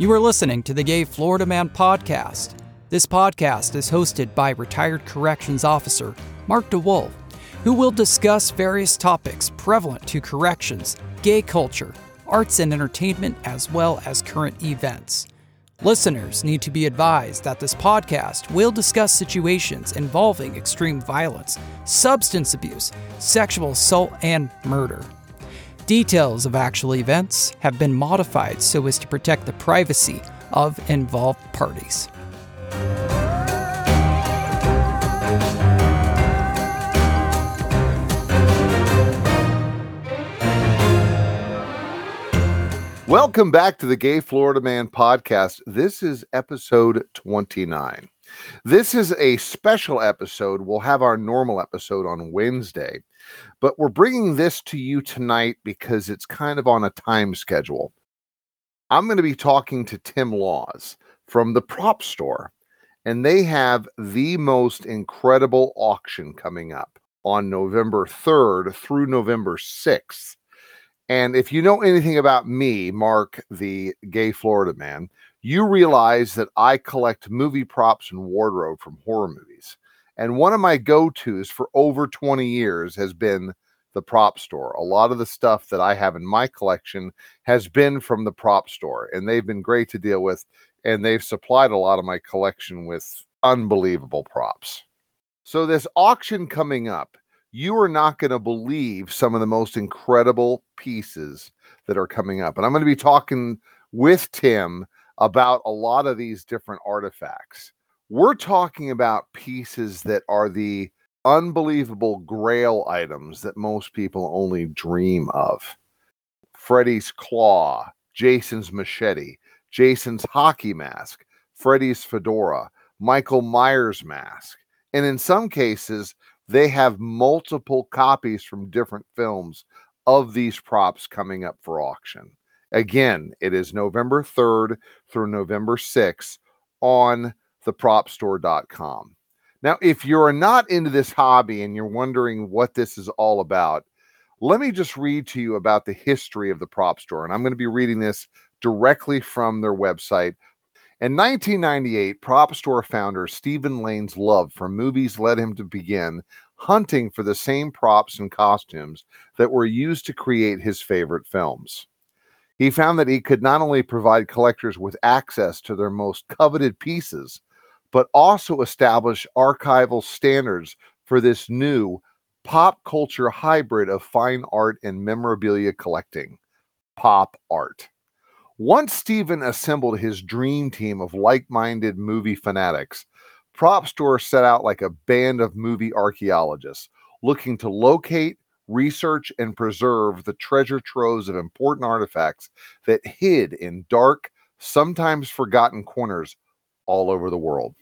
You are listening to the Gay Florida Man podcast. This podcast is hosted by retired corrections officer Mark DeWolf, who will discuss various topics prevalent to corrections, gay culture, arts and entertainment, as well as current events. Listeners need to be advised that this podcast will discuss situations involving extreme violence, substance abuse, sexual assault, and murder. Details of actual events have been modified so as to protect the privacy of involved parties. Welcome back to the Gay Florida Man podcast. This is episode 29. This is a special episode. We'll have our normal episode on Wednesday, but we're bringing this to you tonight because it's kind of on a time schedule. I'm going to be talking to Tim Lawes from the prop store, and they have the most incredible auction coming up on November 3rd through November 6th. And if you know anything about me, Mark, the gay Florida man, you realize that I collect movie props and wardrobe from horror movies. And one of my go tos for over 20 years has been the prop store. A lot of the stuff that I have in my collection has been from the prop store, and they've been great to deal with. And they've supplied a lot of my collection with unbelievable props. So, this auction coming up, you are not going to believe some of the most incredible pieces that are coming up. And I'm going to be talking with Tim about a lot of these different artifacts. We're talking about pieces that are the unbelievable grail items that most people only dream of. Freddy's claw, Jason's machete, Jason's hockey mask, Freddy's fedora, Michael Myers mask. And in some cases, they have multiple copies from different films of these props coming up for auction. Again, it is November 3rd through November 6th on thepropstore.com. Now, if you're not into this hobby and you're wondering what this is all about, let me just read to you about the history of the prop store. And I'm going to be reading this directly from their website. In 1998, prop store founder Stephen Lane's love for movies led him to begin hunting for the same props and costumes that were used to create his favorite films. He found that he could not only provide collectors with access to their most coveted pieces, but also establish archival standards for this new pop culture hybrid of fine art and memorabilia collecting pop art. Once Stephen assembled his dream team of like minded movie fanatics, Prop Store set out like a band of movie archaeologists looking to locate, research, and preserve the treasure troves of important artifacts that hid in dark, sometimes forgotten corners all over the world.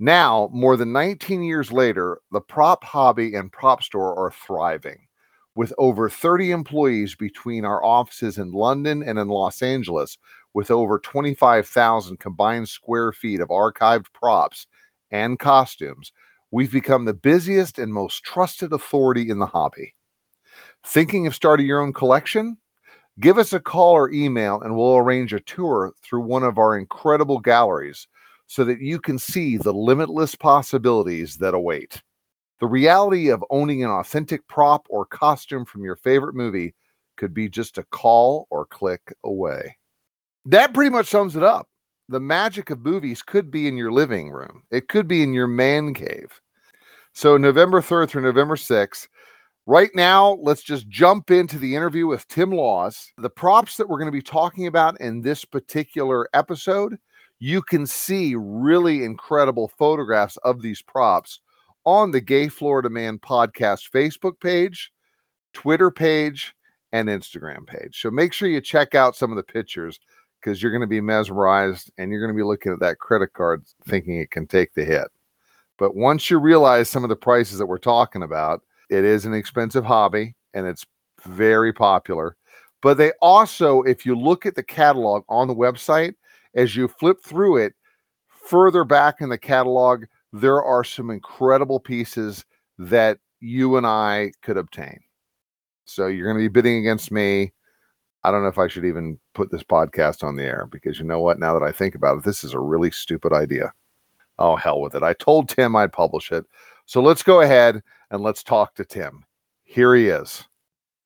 Now, more than 19 years later, the prop hobby and prop store are thriving. With over 30 employees between our offices in London and in Los Angeles, with over 25,000 combined square feet of archived props and costumes, we've become the busiest and most trusted authority in the hobby. Thinking of starting your own collection? Give us a call or email and we'll arrange a tour through one of our incredible galleries so that you can see the limitless possibilities that await. The reality of owning an authentic prop or costume from your favorite movie could be just a call or click away. That pretty much sums it up. The magic of movies could be in your living room, it could be in your man cave. So, November 3rd through November 6th, Right now, let's just jump into the interview with Tim Lawes. The props that we're going to be talking about in this particular episode, you can see really incredible photographs of these props on the Gay Florida Man podcast Facebook page, Twitter page, and Instagram page. So make sure you check out some of the pictures because you're going to be mesmerized and you're going to be looking at that credit card thinking it can take the hit. But once you realize some of the prices that we're talking about, it is an expensive hobby and it's very popular. But they also, if you look at the catalog on the website, as you flip through it, further back in the catalog, there are some incredible pieces that you and I could obtain. So you're going to be bidding against me. I don't know if I should even put this podcast on the air because you know what? Now that I think about it, this is a really stupid idea. Oh, hell with it. I told Tim I'd publish it. So let's go ahead and let's talk to Tim. Here he is.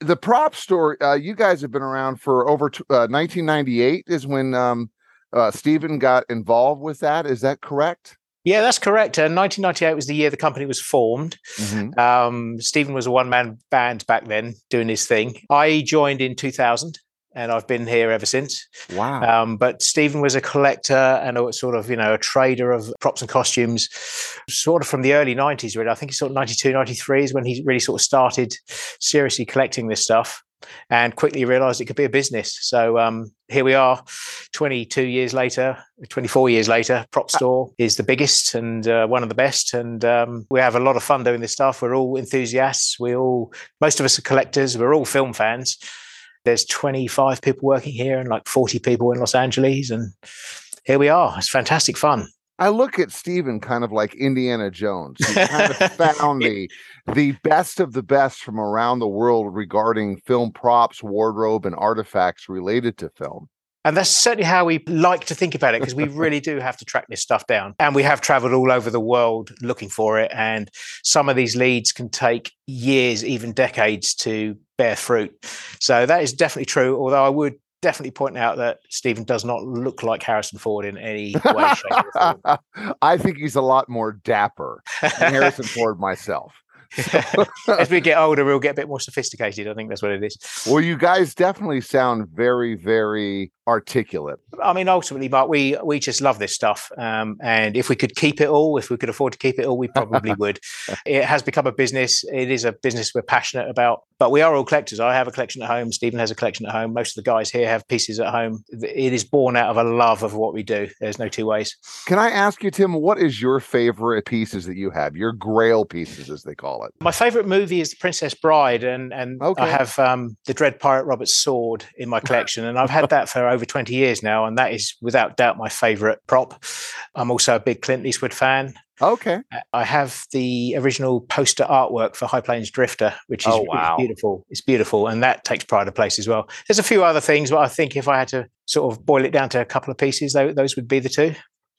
The prop store, uh, you guys have been around for over t- uh, 1998 is when um, uh, Stephen got involved with that. Is that correct? Yeah, that's correct. Uh, 1998 was the year the company was formed. Mm-hmm. Um, Stephen was a one man band back then doing his thing. I joined in 2000 and I've been here ever since. Wow. Um, but Stephen was a collector and a sort of, you know, a trader of props and costumes, sort of from the early 90s, really. I think it's sort of 92, 93 is when he really sort of started seriously collecting this stuff and quickly realized it could be a business. So um, here we are, 22 years later, 24 years later. Prop uh Store is the biggest and uh, one of the best, and um, we have a lot of fun doing this stuff. We're all enthusiasts. We all, most of us are collectors. We're all film fans. There's 25 people working here and like 40 people in Los Angeles, and here we are. It's fantastic fun. I look at Stephen kind of like Indiana Jones. He kind of found the the best of the best from around the world regarding film props, wardrobe, and artifacts related to film. And that's certainly how we like to think about it because we really do have to track this stuff down. And we have traveled all over the world looking for it. And some of these leads can take years, even decades to bear fruit. So that is definitely true. Although I would definitely point out that Stephen does not look like Harrison Ford in any way, shape, or form. I think he's a lot more dapper than Harrison Ford myself. As we get older, we'll get a bit more sophisticated. I think that's what it is. Well, you guys definitely sound very, very articulate. I mean, ultimately, but we we just love this stuff, um, and if we could keep it all, if we could afford to keep it all, we probably would. It has become a business. It is a business we're passionate about, but we are all collectors. I have a collection at home. Stephen has a collection at home. Most of the guys here have pieces at home. It is born out of a love of what we do. There's no two ways. Can I ask you, Tim, what is your favorite pieces that you have? Your Grail pieces, as they call My favorite movie is The Princess Bride, and and okay. I have um, the Dread Pirate Robert's sword in my collection, and I've had that for over 20 years now, and that is without doubt my favorite prop. I'm also a big Clint Eastwood fan. Okay. I have the original poster artwork for High Plains Drifter, which is, oh, wow. beautiful. It's beautiful, and that takes pride of place as well. There's a few other things, but I think if I had to sort of boil it down to a couple of pieces, those would be the two.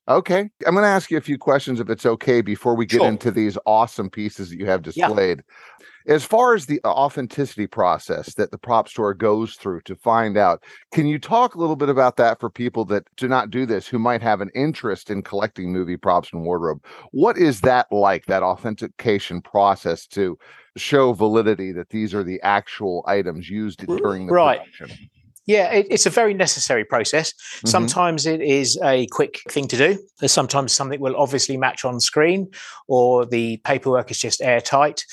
Okay. I'm going to ask you a few questions if it's okay before we get sure. into these awesome pieces that you have displayed. Yeah as far as the authenticity process that the prop store goes through to find out can you talk a little bit about that for people that do not do this who might have an interest in collecting movie props and wardrobe what is that like that authentication process to show validity that these are the actual items used during the right. production yeah, it, it's a very necessary process. Mm-hmm. Sometimes it is a quick thing to do. There's sometimes something will obviously match on screen, or the paperwork is just airtight,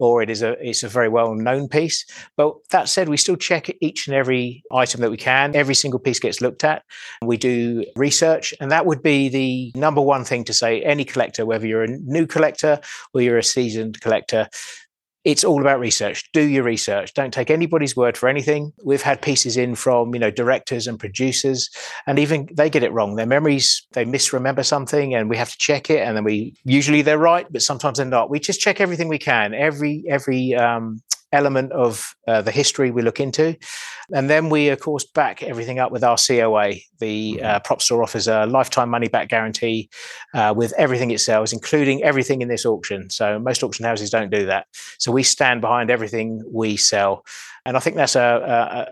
or it is a it's a very well known piece. But that said, we still check each and every item that we can. Every single piece gets looked at. We do research, and that would be the number one thing to say. Any collector, whether you're a new collector or you're a seasoned collector, it's all about research. Do your research. Don't take anybody's word for anything. We've had pieces in from, you know, directors and producers, and even they get it wrong. Their memories, they misremember something, and we have to check it. And then we usually they're right, but sometimes they're not. We just check everything we can. Every every um, element of uh, the history we look into. And then we, of course, back everything up with our COA. The uh, mm-hmm. prop store offers a lifetime money back guarantee uh, with everything it sells, including everything in this auction. So most auction houses don't do that. So we stand behind everything we sell. And I think that's a,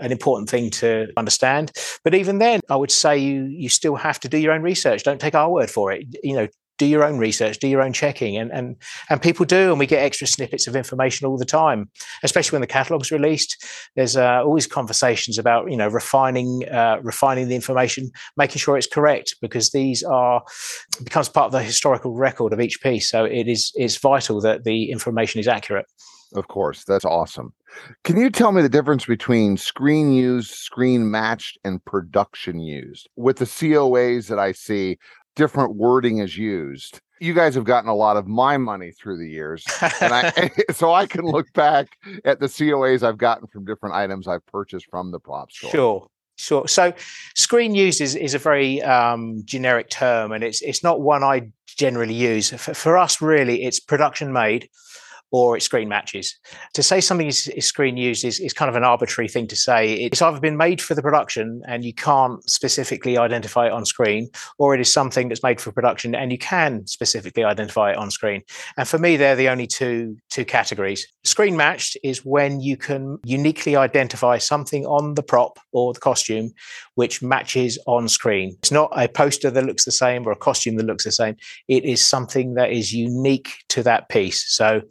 a, an important thing to understand. But even then, I would say you you still have to do your own research. Don't take our word for it. You know, do your own research, do your own checking, and and and people do, and we get extra snippets of information all the time. Especially when the catalog's released, there's uh, always conversations about you know refining uh, refining the information, making sure it's correct because these are becomes part of the historical record of each piece. So it is it's vital that the information is accurate. Of course, that's awesome. Can you tell me the difference between screen used, screen matched, and production used? With the COAs that I see, different wording is used. You guys have gotten a lot of my money through the years, and I so I can look back at the COAs I've gotten from different items I've purchased from the prop store. Sure. Sure. So, screen used is, is a very um, generic term, and it's it's not one I generally use. For, for us, really, it's production made or it screen matches. To say something is, is screen used is, is kind of an arbitrary thing to say. It's either been made for the production and you can't specifically identify it on screen, or it is something that's made for production and you can specifically identify it on screen. And for me, they're the only two two categories. Screen matched is when you can uniquely identify something on the prop or the costume which matches on screen. It's not a poster that looks the same or a costume that looks the same. It is something that is unique to that piece. So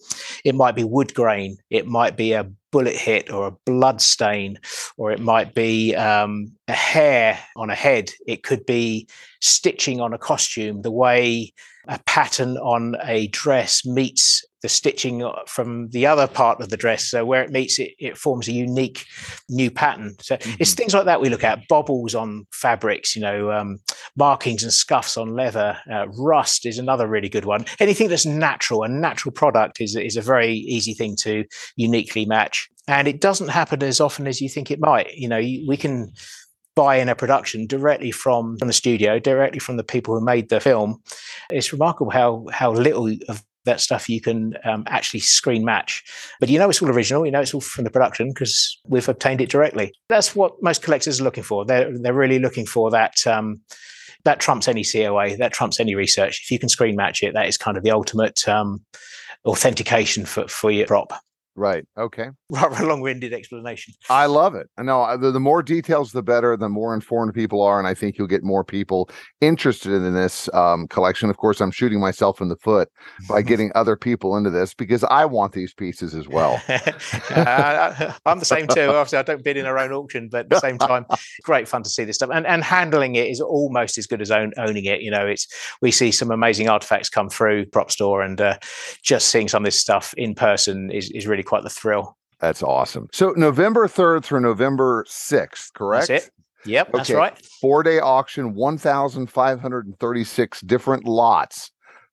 it might be wood grain, it might be a bullet hit or a blood stain, or it might be um, a hair on a head. It could be stitching on a costume, the way a pattern on a dress meets the stitching uh, from the other part of the dress. So where it meets, it, it forms a unique new pattern. So mm-hmm. it's things like that we look at. Bobbles on fabrics, you know, um, markings and scuffs on leather. Uh, rust is another really good one. Anything that's natural, a natural product is, is a very easy thing to uniquely match. And it doesn't happen as often as you think it might. You know, we can buy in a production directly from, from the studio, directly from the people who made the film. It's remarkable how how little of that stuff you can um, actually screen match. But you know it's all original. You know it's all from the production because we've obtained it directly. That's what most collectors are looking for. They're they're really looking for that. Um, that trumps any COA. That trumps any research. If you can screen match it, that is kind of the ultimate um, authentication for for your prop. Right. Okay. Rather long-winded explanation. I love it. I know the, the more details, the better. The more informed people are, and I think you'll get more people interested in this um, collection. Of course, I'm shooting myself in the foot by getting other people into this because I want these pieces as well. uh, I'm the same too. Obviously, I don't bid in our own auction, but at the same time, great fun to see this stuff. And and handling it is almost as good as own, owning it. You know, it's we see some amazing artifacts come through prop store, and uh, just seeing some of this stuff in person is is really really quite the thrill. That's awesome. So November 3rd through November 6th, correct? That's it. Yep, okay. that's right. Four day auction, 1,536 different lots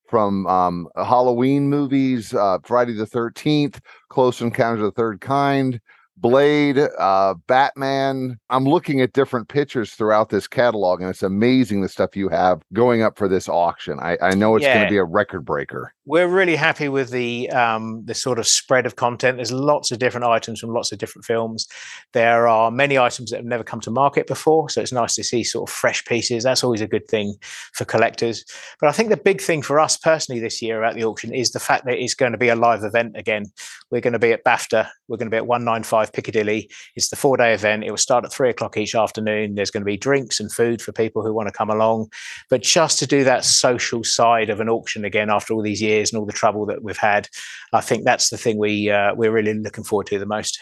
from um, Halloween movies, uh, Friday the 13th, Close Encounters of the Third Kind, Blade, uh, Batman. I'm looking at different pictures throughout this catalog, and it's amazing the stuff you have going up for this auction. I, I know it's yeah. going to be a record breaker we're really happy with the um, the sort of spread of content. There's lots of different items from lots of different films. There are many items that have never come to market before, so it's nice to see sort of fresh pieces. That's always a good thing for collectors. But I think the big thing for us personally this year at the auction is the fact that it's going to be a live event again. We're going to be at BAFTA. We're going to be at 195 Piccadilly. It's the four day event. It will start at three o'clock each afternoon. There's going to be drinks and food for people who want to come along. But just to do that social side of an auction again after all these years years and all the trouble that we've had, I think that's the thing we uh, we're really looking forward to the most.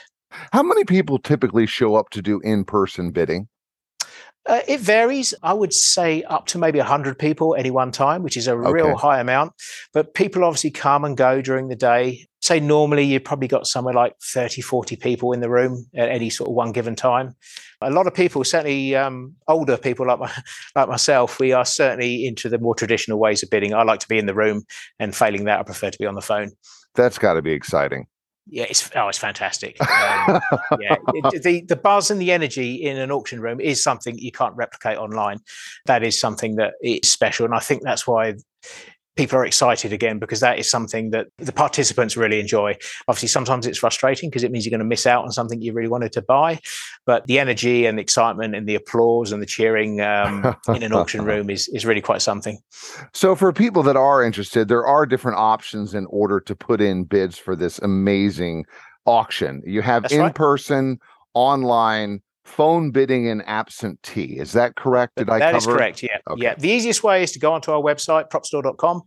How many people typically show up to do in person bidding? Uh, it varies. I would say up to maybe 100 people any one time, which is a okay. real high amount. But people obviously come and go during the day. Say normally you've probably got somewhere like 30, 40 people in the room at any sort of one given time. A lot of people, certainly um, older people like, my, like myself, we are certainly into the more traditional ways of bidding. I like to be in the room, and failing that, I prefer to be on the phone. That's got to be exciting yeah, it's oh, it's fantastic. Um, yeah, it, the the buzz and the energy in an auction room is something you can't replicate online. That is something that is special, and I think that's why people are excited again because that is something that the participants really enjoy. Obviously, sometimes it's frustrating because it means you're going to miss out on something you really wanted to buy. But the energy and the excitement and the applause and the cheering um, in an auction room is is really quite something. So, for people that are interested, there are different options in order to put in bids for this amazing auction. You have That's in person, right. online, phone bidding and absentee. Is that correct? Did I That is correct. Yeah. Okay. Yeah. The easiest way is to go onto our website, propstore.com.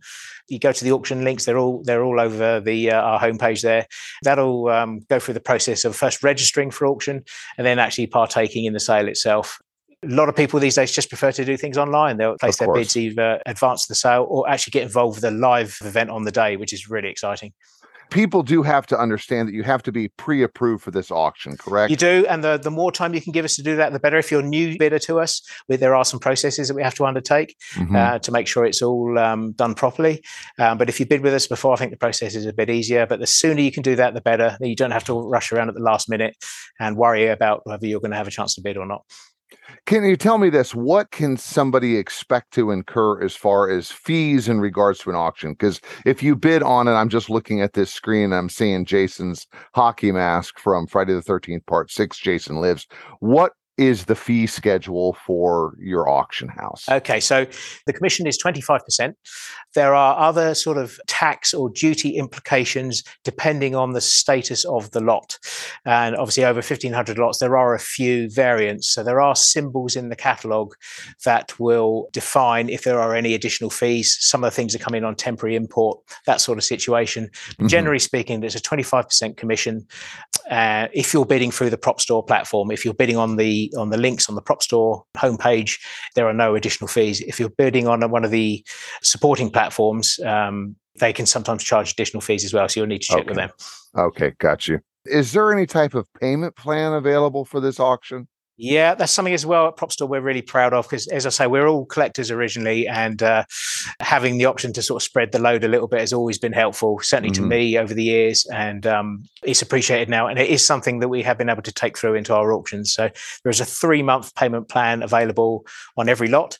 You go to the auction links. They're all they're all over the uh, our homepage there. That'll um, go through the process of first registering for auction and then actually partaking in the sale itself. A lot of people these days just prefer to do things online. They'll place their bids, either advance the sale or actually get involved with a live event on the day, which is really exciting people do have to understand that you have to be pre-approved for this auction, correct? You do, and the, the more time you can give us to do that, the better. If you're new bidder to us, there are some processes that we have to undertake mm-hmm. uh, to make sure it's all um, done properly. Um, but if you bid with us before, I think the process is a bit easier. But the sooner you can do that, the better. You don't have to rush around at the last minute and worry about whether you're going to have a chance to bid or not. Can you tell me this? What can somebody expect to incur as far as fees in regards to an auction? Because if you bid on it, I'm just looking at this screen, I'm seeing Jason's hockey mask from Friday the 13th, part six, Jason Lives. What is the fee schedule for your auction house? Okay, so the commission is 25%. There are other sort of tax or duty implications depending on the status of the lot. And obviously, over 1,500 lots, there are a few variants. So there are symbols in the catalogue that will define if there are any additional fees. Some of the things that come in on temporary import, that sort of situation. Mm-hmm. Generally speaking, there's a 25% commission uh, if you're bidding through the prop store platform. If you're bidding on the on the links on the prop store homepage, there are no additional fees. If you're bidding on one of the supporting platforms, um, they can sometimes charge additional fees as well. So you'll need to check okay. with them. Okay, got you. Is there any type of payment plan available for this auction? Yeah, that's something as well at Prop Store we're really proud of because, as I say, we're all collectors originally, and uh, having the option to sort of spread the load a little bit has always been helpful, certainly mm-hmm. to me over the years, and um, it's appreciated now. And it is something that we have been able to take through into our auctions. So there is a three-month payment plan available on every lot.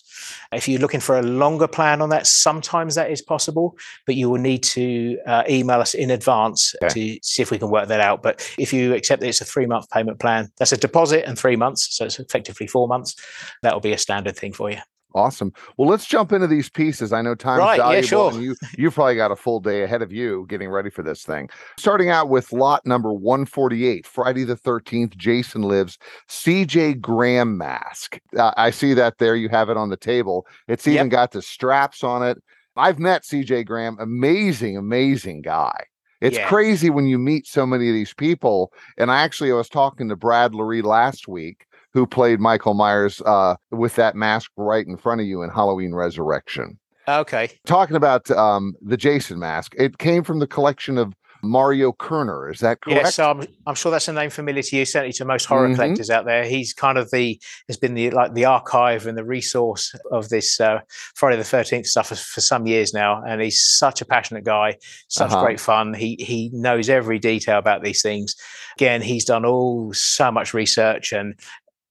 If you're looking for a longer plan on that, sometimes that is possible, but you will need to uh, email us in advance okay. to see if we can work that out. But if you accept that it's a three-month payment plan, that's a deposit and three months so it's effectively four months. That'll be a standard thing for you. Awesome. Well, let's jump into these pieces. I know time's right, valuable, yeah, sure. and you you've probably got a full day ahead of you getting ready for this thing. Starting out with lot number 148, Friday the 13th, Jason Lives, CJ Graham mask. Uh, I see that there. You have it on the table. It's even yep. got the straps on it. I've met CJ Graham, amazing, amazing guy. It's yeah. crazy when you meet so many of these people. And I actually I was talking to Brad Loree last week who played Michael Myers uh, with that mask right in front of you in Halloween Resurrection. Okay. Talking about um, the Jason mask, it came from the collection of Mario Kerner. Is that correct? Yes, I'm, I'm sure that's a name familiar to you, certainly to most horror mm-hmm. collectors out there. He's kind of the has been the like the archive and the resource of this uh, Friday the Thirteenth stuff for, for, some years now, and he's such a passionate guy, such uh-huh. great fun. He he knows every detail about these things. Again, he's done all so much research and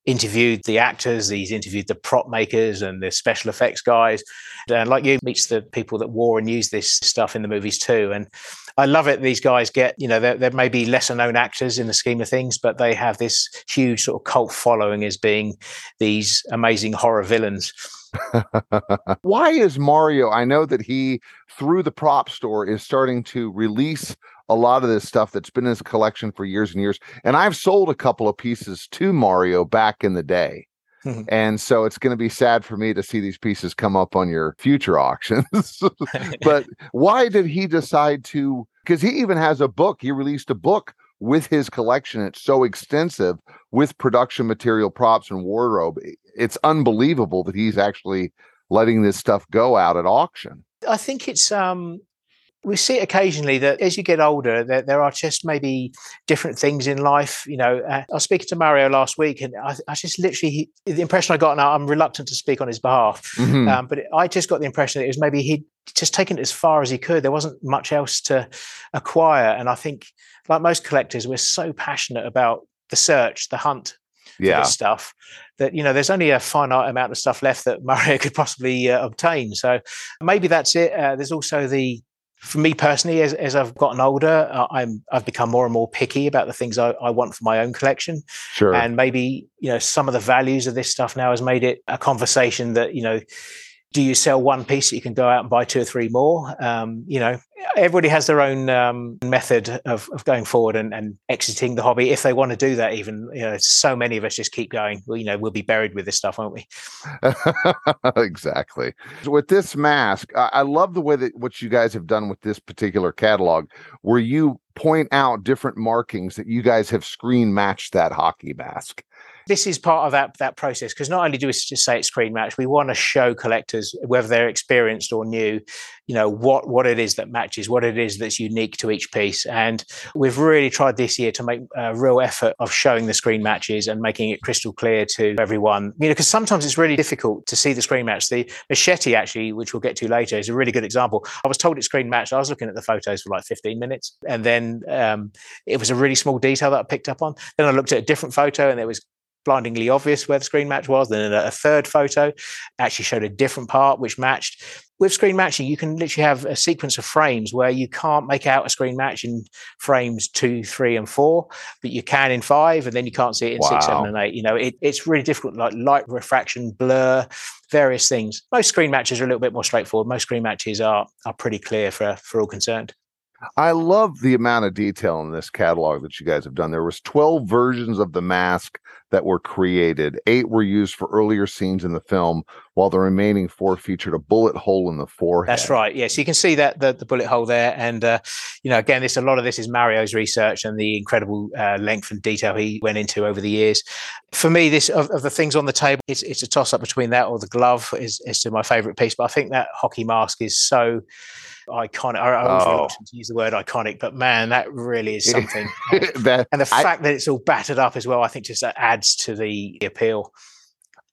interviewed the actors, he's interviewed the prop makers and the special effects guys. And like you, meets the people that wore and used this stuff in the movies too. And I love it. These guys get, you know, there may be lesser known actors in the scheme of things, but they have this huge sort of cult following as being these amazing horror villains. Why is Mario? I know that he, through the prop store, is starting to release a lot of this stuff that's been in his collection for years and years. And I've sold a couple of pieces to Mario back in the day. Mm-hmm. And so it's going to be sad for me to see these pieces come up on your future auctions. but why did he decide to? Because he even has a book. He released a book with his collection. It's so extensive with production material, props, and wardrobe. It's unbelievable that he's actually letting this stuff go out at auction. I think it's um we see it occasionally that as you get older, there, there are just maybe different things in life. You know, uh, I was speaking to Mario last week, and I, I just literally he, the impression I got. Now I'm reluctant to speak on his behalf, mm-hmm. um, but I just got the impression that it was maybe he'd just taken it as far as he could. There wasn't much else to acquire, and I think, like most collectors, we're so passionate about the search, the hunt, yeah. stuff that you know there's only a finite amount of stuff left that Mario could possibly uh, obtain. So maybe that's it. Uh, there's also the for me personally, as, as I've gotten older, uh, I'm I've become more and more picky about the things I, I want for my own collection. Sure. And maybe you know some of the values of this stuff now has made it a conversation that you know do you sell one piece that you can go out and buy two or three more? Um, you know, everybody has their own um, method of, of going forward and, and, exiting the hobby if they want to do that. Even you know, so many of us just keep going. Well, you know, we'll be buried with this stuff, won't we? exactly. With this mask, I, I love the way that what you guys have done with this particular catalog, where you point out different markings that you guys have screen matched that hockey mask this is part of that that process because not only do we just say it's screen match, we want to show collectors whether they're experienced or new, you know what what it is that matches, what it is that's unique to each piece. And we've really tried this year to make a real effort of showing the screen matches and making it crystal clear to everyone. You know, because sometimes it's really difficult to see the screen match. The machete, actually, which we'll get to later, is a really good example. I was told it's screen match. I was looking at the photos for like 15 minutes, and then um, it was a really small detail that I picked up on. Then I looked at a different photo, and it was blindingly obvious where the screen match was. Then a third photo actually showed a different part which matched. With screen matching, you can literally have a sequence of frames where you can't make out a screen match in frames two, three, and four, but you can in five, and then you can't see it in wow. six, seven, and eight. You know, it, it's really difficult, like light refraction, blur, various things. Most screen matches are a little bit more straightforward. Most screen matches are are pretty clear for for all concerned. I love the amount of detail in this catalog that you guys have done. There was 12 versions of the mask that were created. Eight were used for earlier scenes in the film, while the remaining four featured a bullet hole in the forehead. That's right. Yes, you can see that the, the bullet hole there, and uh, you know, again, this a lot of this is Mario's research and the incredible uh, length and detail he went into over the years. For me, this of, of the things on the table, it's it's a toss up between that or the glove is is to my favorite piece. But I think that hockey mask is so iconic. I, I always oh. reluctant to use the word iconic, but man, that really is something. that, and the fact I, that it's all battered up as well, I think just adds to the appeal.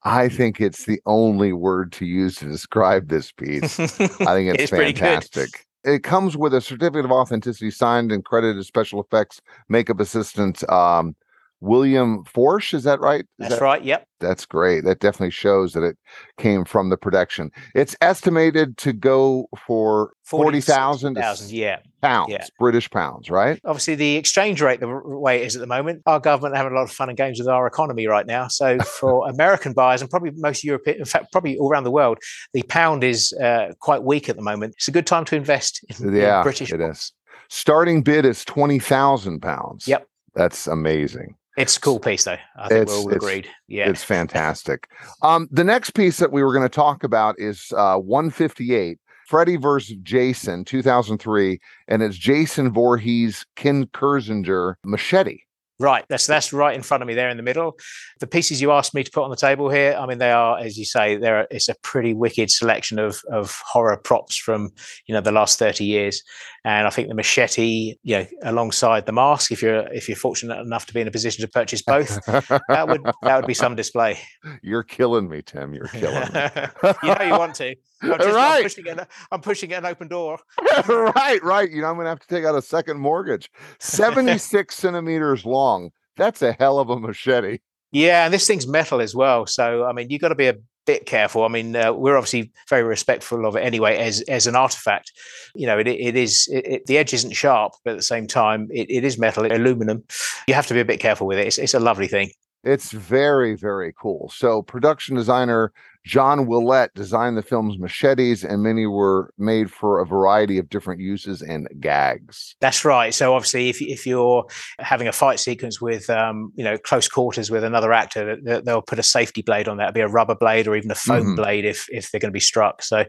I think it's the only word to use to describe this piece. I think it's, it's fantastic. It comes with a certificate of authenticity signed and credited special effects makeup assistant um, William Forsch. Is that right? Is that's that, right. Yep. That's great. That definitely shows that it came from the production. It's estimated to go for 40,000 yeah. pounds, yeah. British pounds, right? Obviously, the exchange rate, the way it is at the moment, our government are having a lot of fun and games with our economy right now. So, for American buyers and probably most European, in fact, probably all around the world, the pound is uh, quite weak at the moment. It's a good time to invest in, yeah, in British it is. Starting bid is 20,000 pounds. Yep. That's amazing. It's a cool piece, though. I think it's, we're all agreed. Yeah, it's fantastic. um, the next piece that we were going to talk about is uh, 158, Freddy versus Jason, 2003, and it's Jason Voorhees, Ken Kirzinger, Machete. Right, that's that's right in front of me there in the middle. The pieces you asked me to put on the table here, I mean, they are, as you say, there it's a pretty wicked selection of of horror props from you know the last thirty years, and I think the machete, you know, alongside the mask, if you're if you're fortunate enough to be in a position to purchase both, that would that would be some display. You're killing me, Tim. You're killing me. you know you want to. I'm, just, right. I'm pushing, an, I'm pushing an open door. right, right. You know, I'm going to have to take out a second mortgage. 76 centimeters long. That's a hell of a machete. Yeah, and this thing's metal as well. So, I mean, you've got to be a bit careful. I mean, uh, we're obviously very respectful of it anyway as as an artifact. You know, it, it is it, it, the edge isn't sharp, but at the same time, it, it is metal, aluminum. You have to be a bit careful with it. It's, it's a lovely thing. It's very, very cool. So, production designer John Willett designed the film's machetes, and many were made for a variety of different uses and gags. That's right. So, obviously, if, if you're having a fight sequence with, um, you know, close quarters with another actor, they'll put a safety blade on that. It'll be a rubber blade or even a foam mm-hmm. blade if if they're going to be struck. So,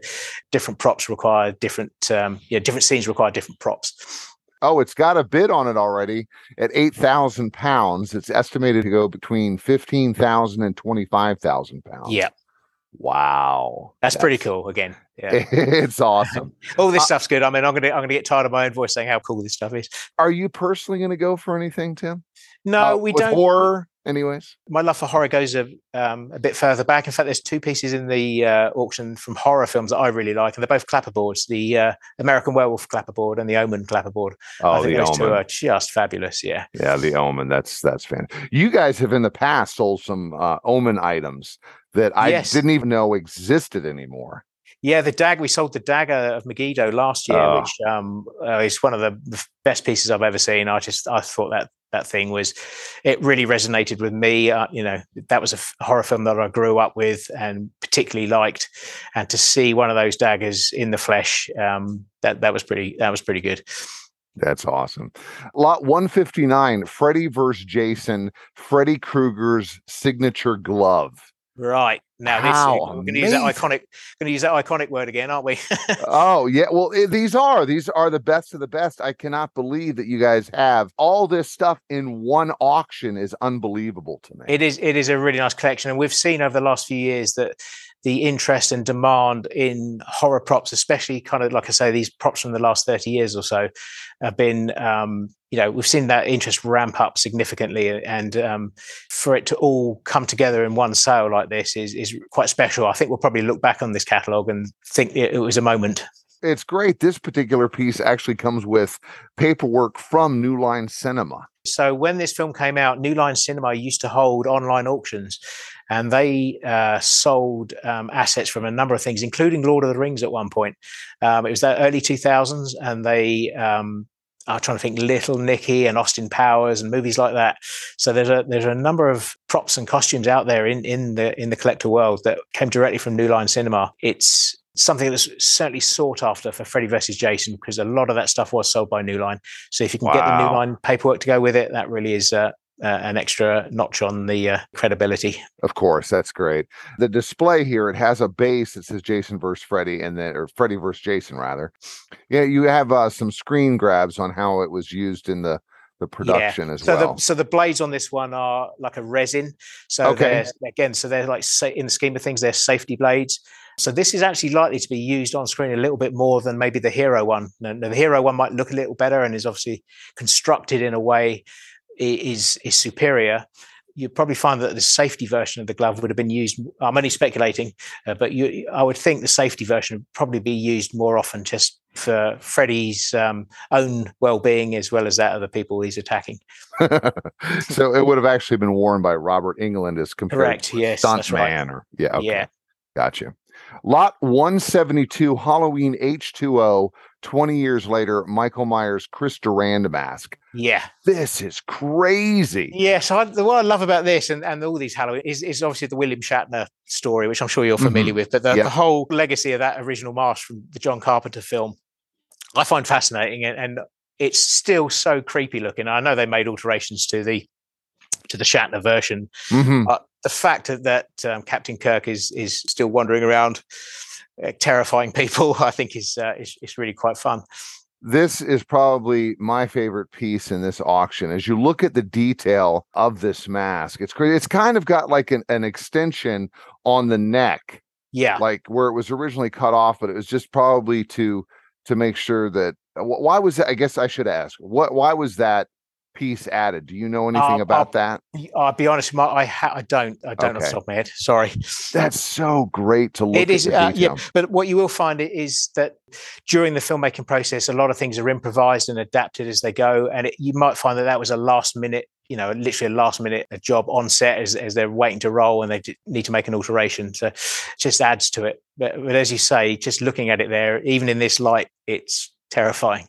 different props require different, um, yeah, different scenes require different props. Oh, it's got a bid on it already at 8,000 pounds. It's estimated to go between 15,000 and 25,000 pounds. Yeah. Wow. That's, That's, pretty cool again. Yeah. It's awesome. All this uh, stuff's good. I mean, I'm gonna I'm gonna get tired of my own voice saying how cool this stuff is. Are you personally gonna go for anything, Tim? No, uh, we don't horror anyways my love for horror goes a, um, a bit further back in fact there's two pieces in the uh, auction from horror films that i really like and they're both clapperboards the uh, american werewolf clapperboard and the omen clapperboard oh i think those omen. two are just fabulous yeah yeah the omen that's that's fantastic you guys have in the past sold some uh, omen items that i yes. didn't even know existed anymore yeah, the dag we sold the dagger of Megiddo last year, oh. which um, uh, is one of the best pieces I've ever seen. I just I thought that that thing was it really resonated with me uh, you know that was a horror film that i grew up with and particularly liked and to see one of those daggers in the flesh um, that that was pretty that was pretty good that's awesome. Lot 159, Freddy versus Jason, Freddy Krueger's signature glove. Right. Now How this we're going to use that iconic going to use that iconic word again, aren't we? oh, yeah. Well, it, these are these are the best of the best. I cannot believe that you guys have all this stuff in one auction is unbelievable to me. It is it is a really nice collection and we've seen over the last few years that the interest and demand in horror props, especially kind of like I say, these props from the last 30 years or so, have been, um, you know, we've seen that interest ramp up significantly. And um, for it to all come together in one sale like this is, is quite special. I think we'll probably look back on this catalogue and think it was a moment it's great. This particular piece actually comes with paperwork from New Line Cinema. So when this film came out, New Line Cinema used to hold online auctions, and they uh, sold um, assets from a number of things, including Lord of the Rings at one point. Um, it was the early 2000s, and they um, are trying to think Little Nicky and Austin Powers and movies like that. So there's a there's a number of props and costumes out there in in the in the collector world that came directly from New Line Cinema. It's something that's certainly sought after for Freddy versus Jason because a lot of that stuff was sold by New Line. So if you can wow. get the New Line paperwork to go with it, that really is uh, uh, an extra notch on the uh, credibility. Of course, that's great. The display here it has a base that says Jason versus Freddy, and then or Freddy versus Jason rather. Yeah, you have uh, some screen grabs on how it was used in the the production yeah. as so well. The, so the blades on this one are like a resin. So okay. again, so they're like in the scheme of things, they're safety blades. So this is actually likely to be used on screen a little bit more than maybe the Hero one. Now, the Hero one might look a little better and is obviously constructed in a way is is superior. you'd probably find that the safety version of the glove would have been used. I'm only speculating, uh, but you, I would think the safety version would probably be used more often just for Freddy's um, own well-being as well as that of the people he's attacking. so it would have actually been worn by Robert Englund as compared Correct. to yes, stuntman, right. or yeah, okay. yeah, gotcha. Lot 172 Halloween H2O 20 years later, Michael Myers Chris Durand mask. Yeah. This is crazy. Yeah. So I, what I love about this and, and all these Halloween is, is obviously the William Shatner story, which I'm sure you're familiar mm-hmm. with, but the, the, whole legacy of that original mask from the John Carpenter film, I find fascinating and, and it's still so creepy looking. I know they made alterations to the to the Shatner version, mm-hmm. but the fact that, that um, Captain Kirk is is still wandering around, terrifying people, I think is, uh, is is really quite fun. This is probably my favorite piece in this auction. As you look at the detail of this mask, it's great. It's kind of got like an, an extension on the neck, yeah, like where it was originally cut off, but it was just probably to to make sure that. Why was that? I guess I should ask. What? Why was that piece added. Do you know anything uh, about I'll, that? I'll be honest, my, I ha- I don't. I don't okay. off the top of my head. Sorry. That's so great to look. It is, uh, yeah. But what you will find is that during the filmmaking process, a lot of things are improvised and adapted as they go, and it, you might find that that was a last minute. You know, literally a last minute a job on set as, as they're waiting to roll and they need to make an alteration. So, just adds to it. But, but as you say, just looking at it there, even in this light, it's terrifying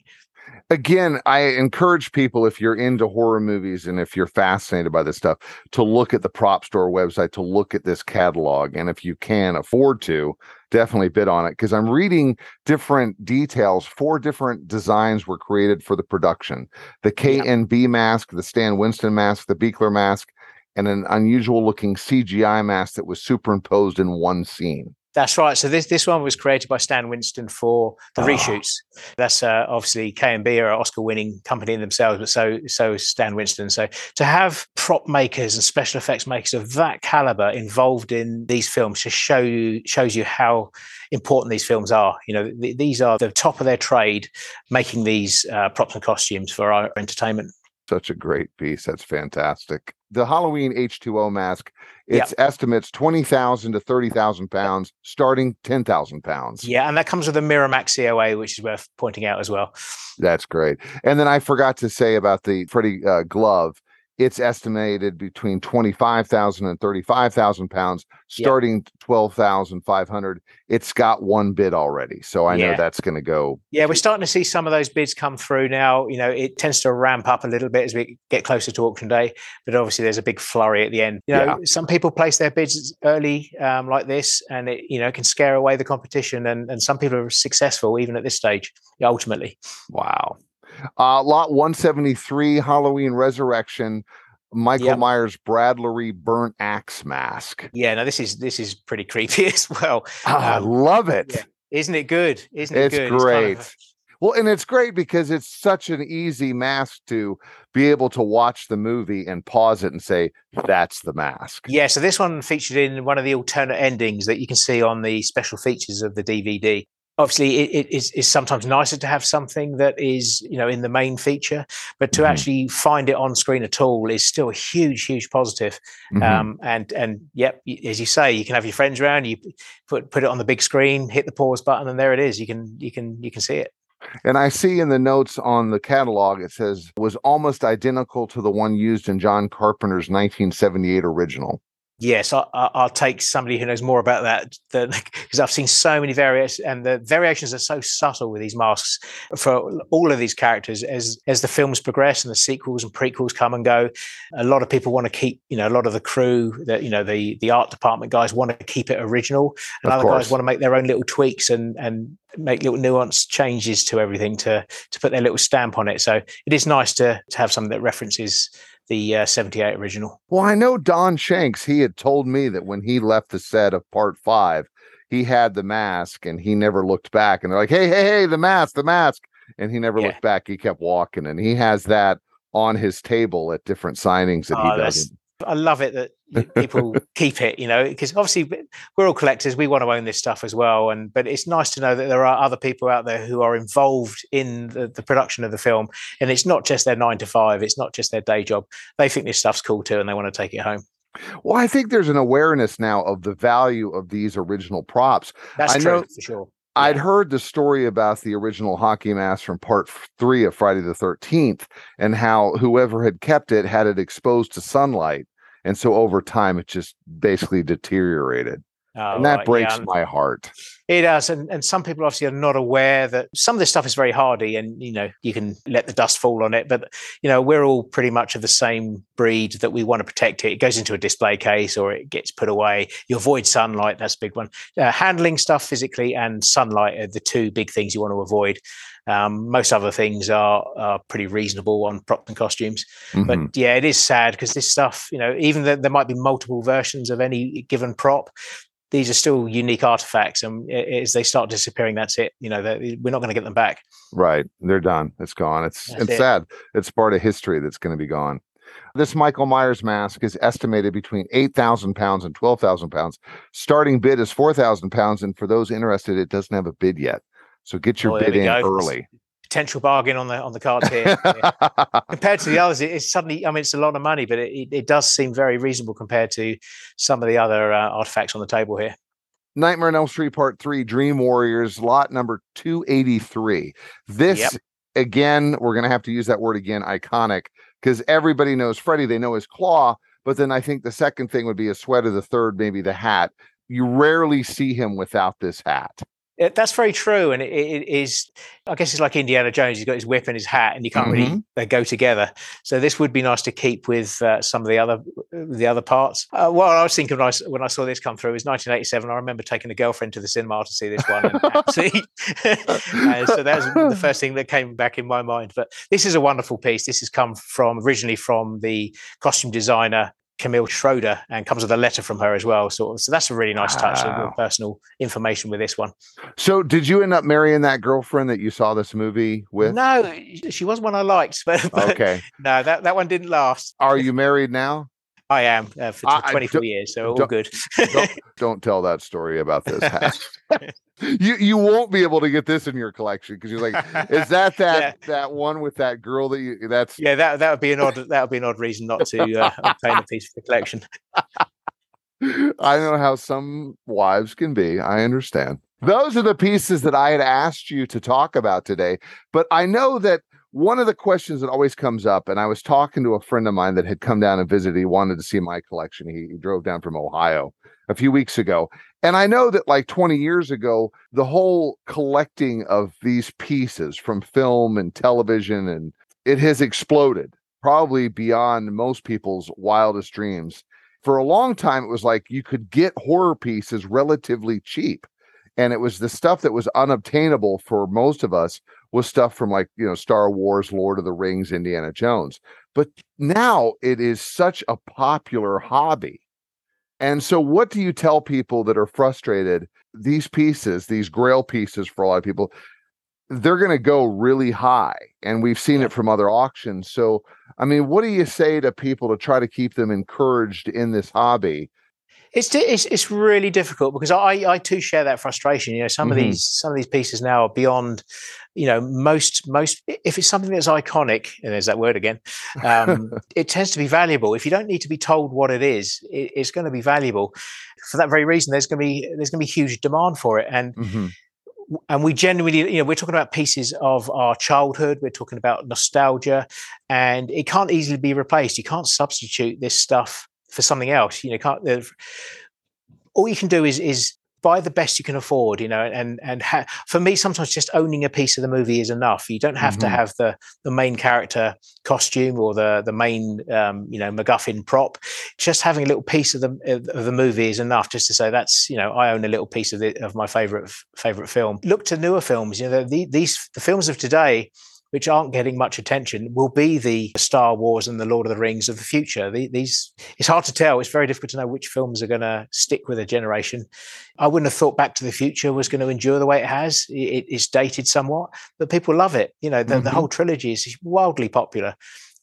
again, I encourage people if you're into horror movies and if you're fascinated by this stuff to look at the prop store website to look at this catalog. And if you can afford to definitely bid on it because I'm reading different details. Four different designs were created for the production. The KNB yeah. mask the Stan Winston mask the Buechler mask and an unusual looking CGI mask that was superimposed in one scene that's right. So this this one was created by Stan Winston for the oh. reshoots. That's uh, obviously KNB are an Oscar-winning company in themselves, but so so is Stan Winston. So to have prop makers and special effects makers of that caliber involved in these films just show you shows you how important these films are. You know, th- these are the top of their trade, making these uh, props and costumes for our entertainment such a great piece. That's fantastic. The Halloween H2O mask, its yep. estimates 20,000 to 30,000 pounds, starting 10,000 pounds. Yeah, and that comes with a Miramax COA, which is worth pointing out as well. That's great. And then I forgot to say about the Freddy uh, glove it's estimated between 25,000 and 35,000 pounds, starting yep. 12,500. It's got one bid already. So I yeah. know that's going to go. Yeah, we're starting to see some of those bids come through now. You know, it tends to ramp up a little bit as we get closer to auction day, but obviously there's a big flurry at the end. You know, yeah. some people place their bids early um, like this and it, you know, can scare away the competition. And, and some people are successful even at this stage, ultimately. Wow. Uh, lot 173, Halloween Resurrection. Michael yep. Myers Brad Loree burnt axe mask. Yeah, no, this is this is pretty creepy as well. Oh, um, I love it. Yeah. Isn't it good? Isn't it it's good? Great. It's kind of... Well, and it's great because it's such an easy mask to be able to watch the movie and pause it and say, that's the mask. Yeah. So this one featured in one of the alternate endings that you can see on the special features of the DVD obviously it, it is, is, sometimes nicer to have something that is you know in the main feature but to mm-hmm. actually find it on screen at all is still a huge huge positive. Mm-hmm. Um, and and yep as you say you can have your friends around you put put it on the big screen hit the pause button and there it is you can you can you can see it And I see in the notes on the catalog it says was almost identical to the one used in John Carpenter's 1978 original. Yes, I, will take somebody who knows more about that because I've seen so many variations, and the variations are so subtle with these masks for all of these characters. As as the films progress and the sequels and prequels come and go, a lot of people want to keep, you know, a lot of the crew, that you know, the the art department guys want to keep it original, and of other course. guys want to make their own little tweaks and and make little nuanced changes to everything to to put their little stamp on it. So it is nice to to have something that references the uh, 78 original. Well, I know Don Shanks, he had told me that when he left the set of part five, he had the mask and he never looked back. And they're like, hey, hey, hey, the mask, the mask. And he never yeah. looked back. He kept walking and he has that on his table at different signings that oh, he does. I love it that people keep it, you know, because obviously we're all collectors. We want to own this stuff as well. And but it's nice to know that there are other people out there who are involved in the, the production of the film. And it's not just their nine to five, it's not just their day job. They think this stuff's cool too and they want to take it home. Well, I think there's an awareness now of the value of these original props. That's I true know, for sure. I'd heard the story about the original hockey mask from part three of Friday the 13th and how whoever had kept it had it exposed to sunlight. And so over time, it just basically deteriorated. Oh, and that right. breaks yeah. my heart. It does, and and some people obviously are not aware that some of this stuff is very hardy, and you know you can let the dust fall on it. But you know we're all pretty much of the same breed that we want to protect it. It goes into a display case or it gets put away. You avoid sunlight. That's a big one. Uh, handling stuff physically and sunlight are the two big things you want to avoid. Um, most other things are, are pretty reasonable on props and costumes. Mm-hmm. But yeah, it is sad because this stuff, you know, even though there might be multiple versions of any given prop, these are still unique artifacts and as they start disappearing that's it you know we're not going to get them back right they're done it's gone it's that's it's it. sad it's part of history that's going to be gone this Michael Myers mask is estimated between 8,000 pounds and 12,000 pounds. Starting bid is 4,000 pounds. And for those interested, it doesn't have a bid yet. So get your oh, bid in go. early potential bargain on the on the cards here. Yeah. compared to the others, it's suddenly I mean it's a lot of money, but it, it does seem very reasonable compared to some of the other uh, artifacts on the table here. Nightmare on Elm Street Part Three, Dream Warriors, lot number two eighty three. This yep. again, we're gonna have to use that word again, iconic, because everybody knows Freddy. They know his claw, but then I think the second thing would be a sweater. The third, maybe the hat. You rarely see him without this hat. That's very true, and it, it is. I guess it's like Indiana Jones. He's got his whip and his hat, and you can't mm-hmm. really they go together. So this would be nice to keep with uh, some of the other the other parts. Uh, what I was thinking when I, when I saw this come through was 1987. I remember taking a girlfriend to the cinema to see this one. And uh, so that was the first thing that came back in my mind. But this is a wonderful piece. This has come from originally from the costume designer Camille Schroeder and comes with a letter from her as well. So, so that's a really nice touch, wow. personal information with this one. So, did you end up marrying that girlfriend that you saw this movie with? No, she was one I liked, but, but okay, no, that that one didn't last. Are you married now? I am uh, for I, 24 years, so all good. don't, don't, tell that story about this. you you won't be able to get this in your collection because you're like, is that that yeah. that one with that girl that you? That's yeah. That that would be an odd that would be an odd reason not to uh, obtain a piece of the collection. I know how some wives can be. I understand. Those are the pieces that I had asked you to talk about today, but I know that one of the questions that always comes up, and I was talking to a friend of mine that had come down and visited. He wanted to see my collection. He, he, drove down from Ohio a few weeks ago. And I know that like 20 years ago, the whole collecting of these pieces from film and television and it has exploded, probably beyond most people's wildest dreams. For a long time, it was like you could get horror pieces relatively cheap. And it was the stuff that was unobtainable for most of us was stuff from like you know Star Wars, Lord of the Rings, Indiana Jones. But now it is such a popular hobby. And so what do you tell people that are frustrated? These pieces, these grail pieces for a lot of people, they're going to go really high and we've seen it from other auctions. So I mean, what do you say to people to try to keep them encouraged in this hobby it's, it's it's really difficult because I I too share that frustration. You know, some mm-hmm. of these some of these pieces now are beyond. You know, most most if it's something that's iconic, and there's that word again, um, it tends to be valuable. If you don't need to be told what it is, it, it's going to be valuable. For that very reason, there's going to be there's going to be huge demand for it, and. Mm-hmm and we genuinely, you know, we're talking about pieces of our childhood. We're talking about nostalgia, and it can't easily be replaced. You can't substitute this stuff for something else. You know, can't. all you can do is is buy the best you can afford you know and and ha- for me sometimes just owning a piece of the movie is enough you don't have mm-hmm. to have the the main character costume or the the main um, you know macguffin prop just having a little piece of the of the movie is enough just to say that's you know i own a little piece of the of my favorite favorite film look to newer films you know the, these the films of today which aren't getting much attention, will be the Star Wars and the Lord of the Rings of the future. These, it's hard to tell. It's very difficult to know which films are going to stick with a generation. I wouldn't have thought Back to the Future was going to endure the way it has. It, it's dated somewhat, but people love it. You know, the, mm-hmm. the whole trilogy is wildly popular.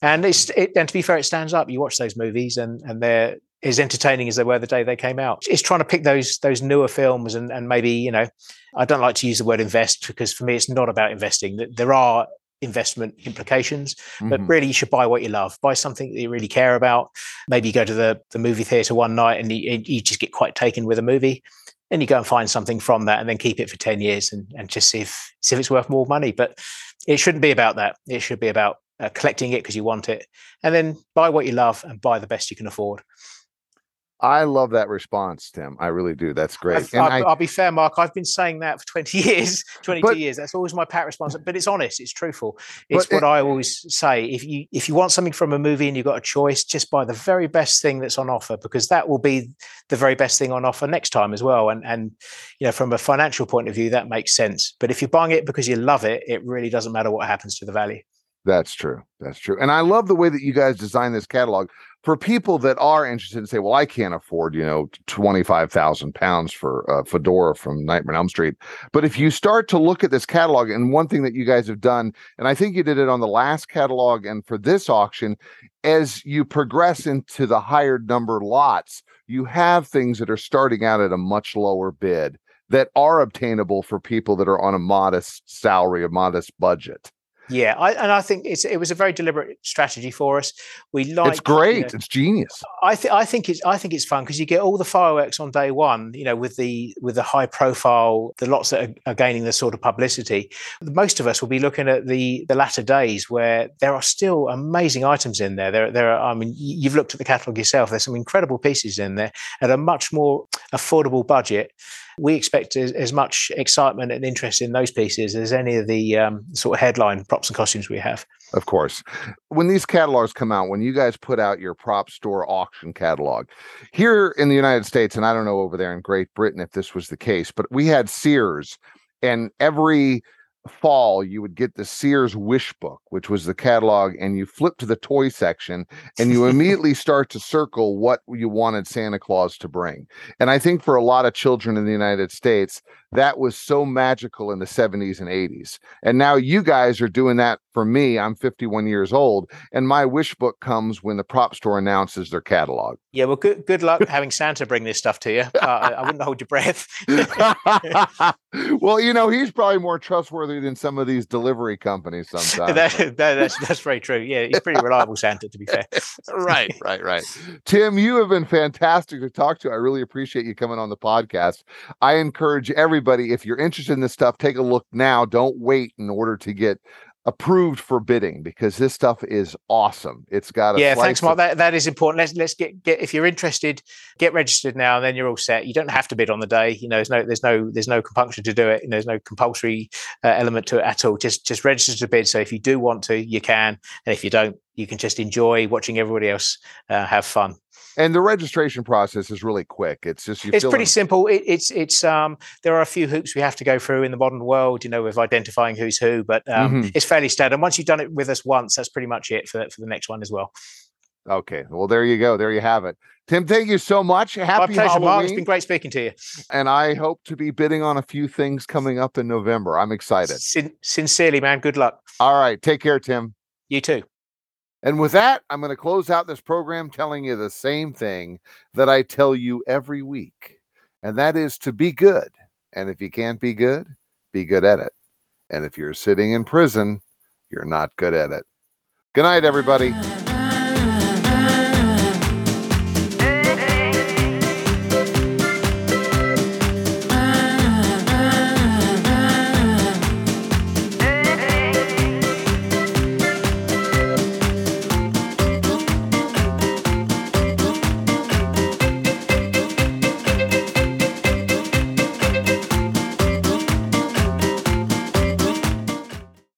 And it's it, and to be fair, it stands up. You watch those movies, and and they're as entertaining as they were the day they came out. It's trying to pick those those newer films and and maybe you know I don't like to use the word invest because for me it's not about investing. There are investment implications mm-hmm. but really you should buy what you love. Buy something that you really care about. Maybe you go to the, the movie theater one night and you, you just get quite taken with a movie. And you go and find something from that and then keep it for 10 years and, and just see if see if it's worth more money. But it shouldn't be about that. It should be about uh, collecting it because you want it. And then buy what you love and buy the best you can afford I love that response, Tim. I really do. That's great. I'll, I, will be fair, Mark. I've been saying that for 20 years, 22 but, years. That's always my pat response, but it's honest. It's truthful. It's what it, I always say. If you if you want something from a movie and you've got a choice, just buy the very best thing that's on offer because that will be the very best thing on offer next time as well. And and you know, from a financial point of view, that makes sense. But if you're buying it because you love it, it really doesn't matter what happens to the value. That's true. That's true. And I love the way that you guys design this catalog for people that are interested and say, well, I can't afford, you know, 25,000 pounds for a fedora from Nightmare on Elm Street. But if you start to look at this catalog, and one thing that you guys have done, and I think you did it on the last catalog and for this auction, as you progress into the higher number lots, you have things that are starting out at a much lower bid that are obtainable for people that are on a modest salary, a modest budget. Yeah, I, and I think it's it was a very deliberate strategy for us. We like it's great, you know, it's genius. I think I think it's I think it's fun because you get all the fireworks on day one. You know, with the with the high profile, the lots that are, are, gaining the sort of publicity. Most of us will be looking at the the latter days where there are still amazing items in there. There there are. I mean, you've looked at the catalogue yourself. There's some incredible pieces in there at a much more affordable budget we expect as, as, much excitement and interest in those pieces as any of the um, sort of headline props and costumes we have. Of course. When these catalogs come out, when you guys put out your prop store auction catalog here in the United States, and I don't know over there in Great Britain if this was the case, but we had Sears and every fall you would get the Sears wish book, which was the catalog, and you flip to the toy section and you immediately start to circle what you wanted Santa Claus to bring. And I think for a lot of children in the United States, that was so magical in the 70s and 80s. And now you guys are doing that for me. I'm 51 years old, and my wish book comes when the prop store announces their catalog. Yeah, well, good good luck having Santa bring this stuff to you. Uh, I wouldn't hold your breath. well, you know, he's probably more trustworthy than some of these delivery companies sometimes. that, that, that's that's very true. Yeah, he's pretty reliable, Santa, to be fair. right, right, right. Tim, you have been fantastic to talk to. I really appreciate you coming on the podcast. I encourage everybody, if you're interested in this stuff, take a look now. Don't wait in order to get approved for bidding because this stuff is awesome. It's got a yeah. Thanks, Mark. Of- that that is important. Let's let's get get if you're interested, get registered now, and then you're all set. You don't have to bid on the day. You know, there's no there's no there's no compunction to do it. You know, there's no compulsory uh, element to it at all. Just just register to bid. So if you do want to, you can, and if you don't, you can just enjoy watching everybody else uh, have fun. And the registration process is really quick. It's just it's pretty in- simple. It, it's it's um there are a few hoops we have to go through in the modern world you know with identifying who's who but um, mm-hmm. it's fairly standard. And once you've done it with us once that's pretty much it for, for the next one as well. Okay. Well there you go. There you have it. Tim thank you so much. Happy My pleasure, Halloween. Mark. it's been great speaking to you. And i hope to be bidding on a few things coming up in november. I'm excited. Sin- sincerely man. Good luck. All right. Take care tim. You too and with that, I'm going to close out this program telling you the same thing that I tell you every week, and that is to be good. And if you can't be good, be good at it. And if you're sitting in prison, you're not good at it. Good night, everybody.